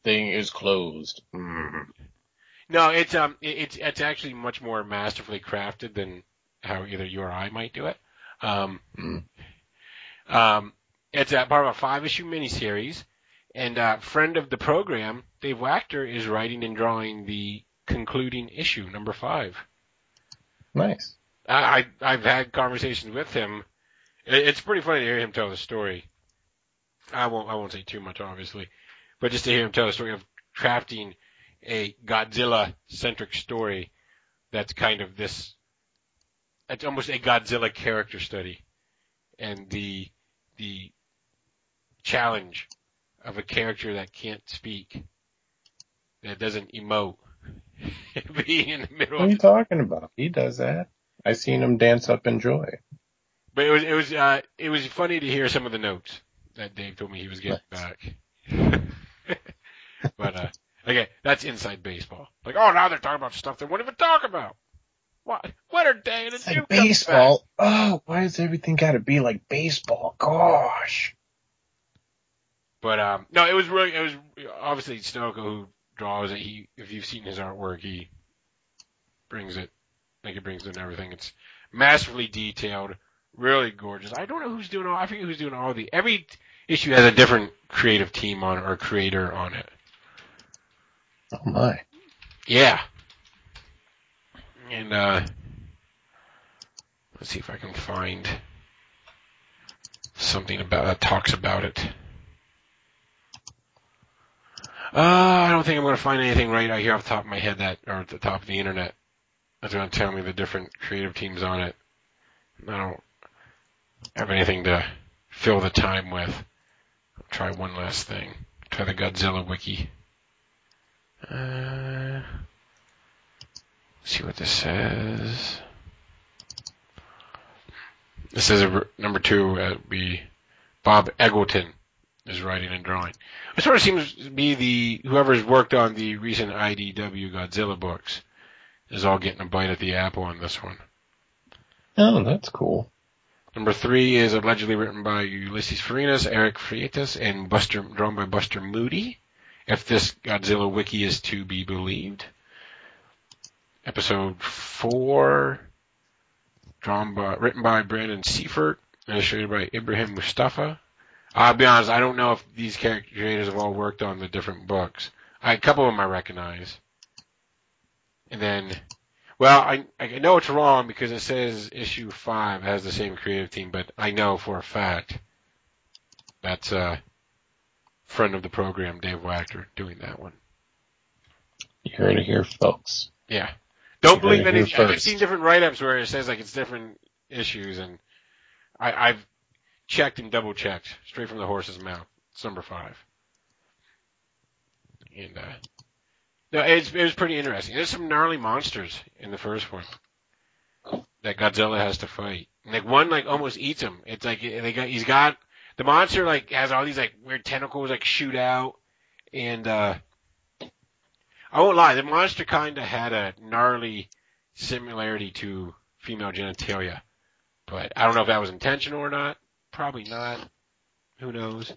thing is closed. Mm. No, it's um, it- it's it's actually much more masterfully crafted than how either you or I might do it. Um, Mm. um, it's a part of a five issue miniseries, and uh, friend of the program, Dave Wachter, is writing and drawing the concluding issue, number five. Nice. I, I I've had conversations with him. It, it's pretty funny to hear him tell the story. I won't I won't say too much, obviously, but just to hear him tell the story of crafting a Godzilla centric story that's kind of this. It's almost a Godzilla character study, and the the challenge of a character that can't speak, that doesn't emote, being in the middle What are you talking about? He does that. I seen him dance up in joy. But it was it was uh it was funny to hear some of the notes that Dave told me he was getting back. but uh okay, that's inside baseball. Like, oh now they're talking about stuff they won't even talk about. What what are Day and It's like baseball. Oh, why does everything gotta be like baseball? Gosh. But um no, it was really it was obviously Stokoe who draws it. He if you've seen his artwork, he brings it like he brings it and everything. It's masterfully detailed, really gorgeous. I don't know who's doing all I forget who's doing all the every issue has a different creative team on it or creator on it. Oh my. Yeah. And uh let's see if I can find something about that talks about it. Uh, I don't think I'm going to find anything right out here off the top of my head that, or at the top of the internet, that's going to tell me the different creative teams on it. I don't have anything to fill the time with. I'll try one last thing. Try the Godzilla wiki. Uh, see what this says. This says uh, number two uh, be Bob Eggleton is writing and drawing. It sort of seems to be the whoever's worked on the recent IDW Godzilla books is all getting a bite at the apple on this one. Oh, that's cool. Number three is allegedly written by Ulises Farinas, Eric Freitas, and Buster, drawn by Buster Moody. If this Godzilla wiki is to be believed. Episode four, drawn by, written by Brandon Seifert, illustrated by Ibrahim Moustafa, I'll be honest, I don't know if these character creators have all worked on the different books. I, a couple of them I recognize. And then, well, I, I know it's wrong because it says issue five has the same creative team, but I know for a fact that's a friend of the program, Dave Wachter, doing that one. You heard it here, folks. Yeah. Don't You believe any. I've first. seen different write-ups where it says like it's different issues, and I, I've checked and double checked straight from the horse's mouth. It's number five. And uh, no, it's it was pretty interesting. There's some gnarly monsters in the first one that Godzilla has to fight. And, like one like almost eats him. It's like they got he's got the monster like has all these like weird tentacles like shoot out, and uh I won't lie, the monster kind of had a gnarly similarity to female genitalia, but I don't know if that was intentional or not. Probably not. Who knows?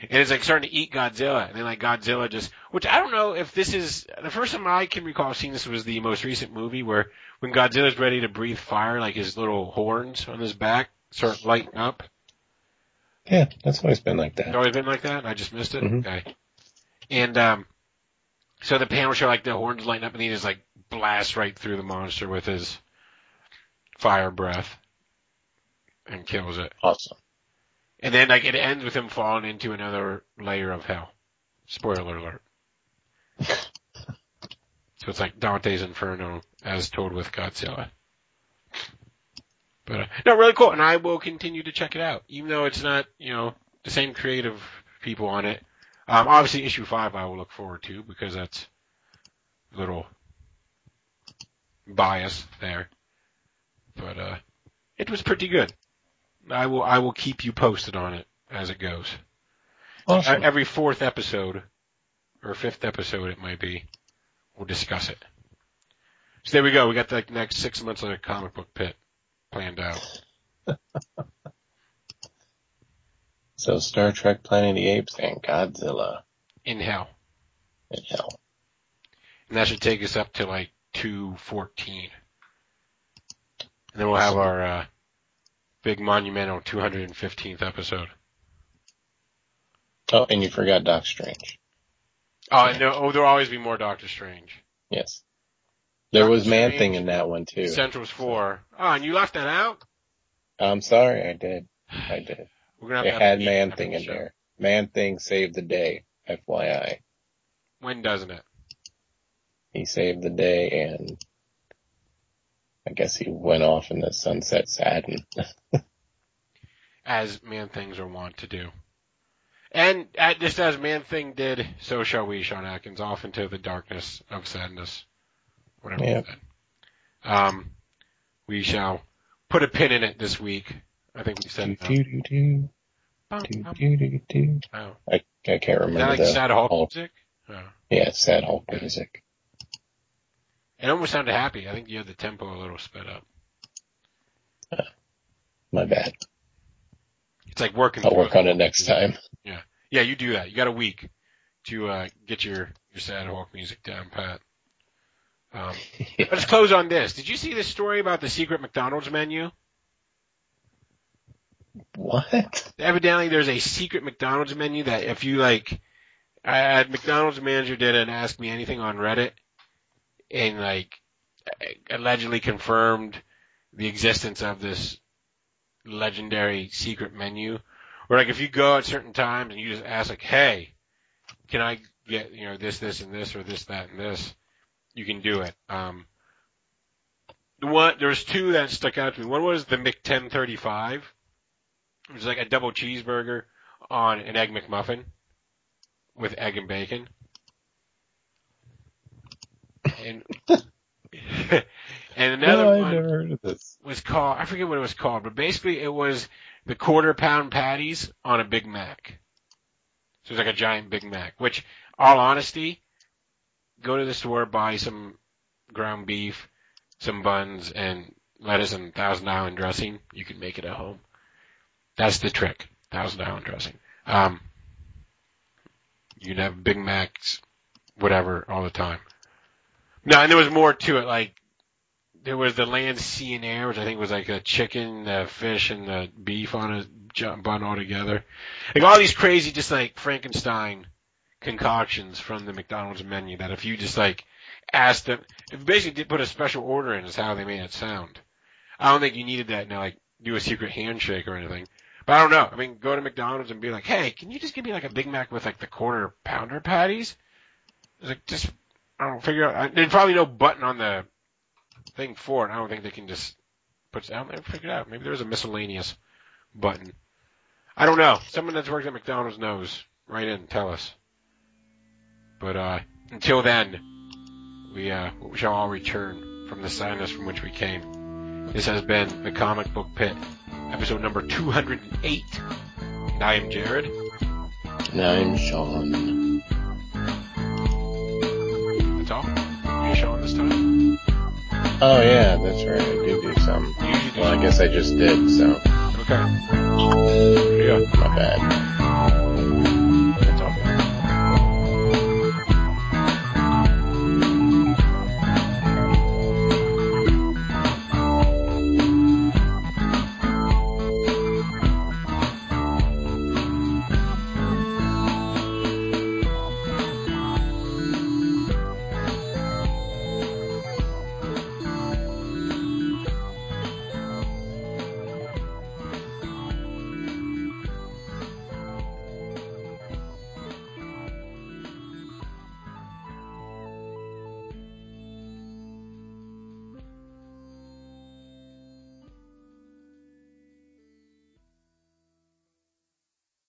And it's like starting to eat Godzilla, and then like Godzilla just, which I don't know if this is the first time I can recall seeing this was the most recent movie where when Godzilla's ready to breathe fire, like his little horns on his back start lighting up. Yeah, that's always been like It's that. always been like that. and I just missed it. Mhm. Okay. And um, so the panel show like the horns lighting up, and he just like blasts right through the monster with his fire breath and kills it. Awesome. And then like it ends with him falling into another layer of hell. Spoiler alert. so it's like Dante's Inferno as told with Godzilla. But uh, no, really cool, and I will continue to check it out, even though it's not you know the same creative people on it. Um, obviously, issue five I will look forward to because that's a little bias there. But uh, it was pretty good. I will I will keep you posted on it as it goes. Awesome. Uh, Every fourth episode or fifth episode it might be, we'll discuss it. So there we go. We got the next six months of the comic book pit planned out. So Star Trek Planet of the Apes and Godzilla In hell. in hell. And that should take us up to like 214. And then we'll have our uh, big monumental 215th episode. Oh, and you forgot Doc Strange. Oh, there, oh, there'll always be more Doctor Strange. Yes. There was Man. Thing in that one too. Central's 4. Oh, and you left that out? I'm sorry, I did. I did. We're gonna have It to have had Man Thing in show. there. Man Thing saved the day. FYI. When doesn't it? He saved the day and I guess he went off in the sunset saddened. as Man Things are wont to do. And uh, just as Man Thing did, so shall we, Sean Atkins, off into the darkness of sadness. Whatever. Um, we shall put a pin in it this week. I think we said Do, do, do, do, Bum, bum. Oh. I, I can't remember. Is that like the sad Hulk Hulk. music? Oh. Yeah, it's sad Hulk music. It almost sounded happy. I think you had the tempo a little sped up. My bad. It's like working. I'll work on it next time. Yeah, yeah, you do that. You got a week to uh, get your your sad Hulk music down, Pat. Um, Let's close on this. Did you see this story about the secret McDonald's menu? What? Evidently, there's a secret McDonald's menu that if you like, I had McDonald's manager did an Ask Me Anything on Reddit, and like allegedly confirmed the existence of this legendary secret menu. Where like if you go at certain times and you just ask like, hey, can I get you know this, this, and this, or this, that, and this, you can do it. Um, the one there's two that stuck out to me. One was the Mc 1035 which is like a double cheeseburger on an egg McMuffin with egg and bacon. And and another no, I one never heard of this. was called I forget what it was called, but basically it was the quarter pound patties on a Big Mac. So it was like a giant Big Mac. Which, all honesty, go to the store, buy some ground beef, some buns, and lettuce and Thousand Island dressing. You can make it at home. That's the trick. Thousand Island dressing. Um, you'd have Big Macs, whatever, all the time. No, and there was more to it. Like there was the land, sea, and air, which I think was like a chicken, the fish, and the beef on a bun all together. Like all these crazy, just like Frankenstein concoctions from the McDonald's menu that if you just like asked them, if basically did put a special order in, is how they made it sound. I don't think you needed that to like do a secret handshake or anything. But I don't know. I mean, go to McDonald's and be like, hey, can you just give me like a Big Mac with like the quarter pounder patties? It's like just I don't figure out. There's probably no button on the thing for it. I don't think they can just put. I don't know, figure it out. Maybe there's a miscellaneous button. I don't know. Someone that's worked at McDonald's knows. Write in, tell us. But uh, until then, we uh, shall all return from the sadness from which we came. This has been the Comic Book Pit, episode number 208. And I am Jared. And I'm Sean. That's all. Are you Sean this time? Oh yeah, that's right. I do do some. Well, I guess I just did, so Okay. Yeah. my bad.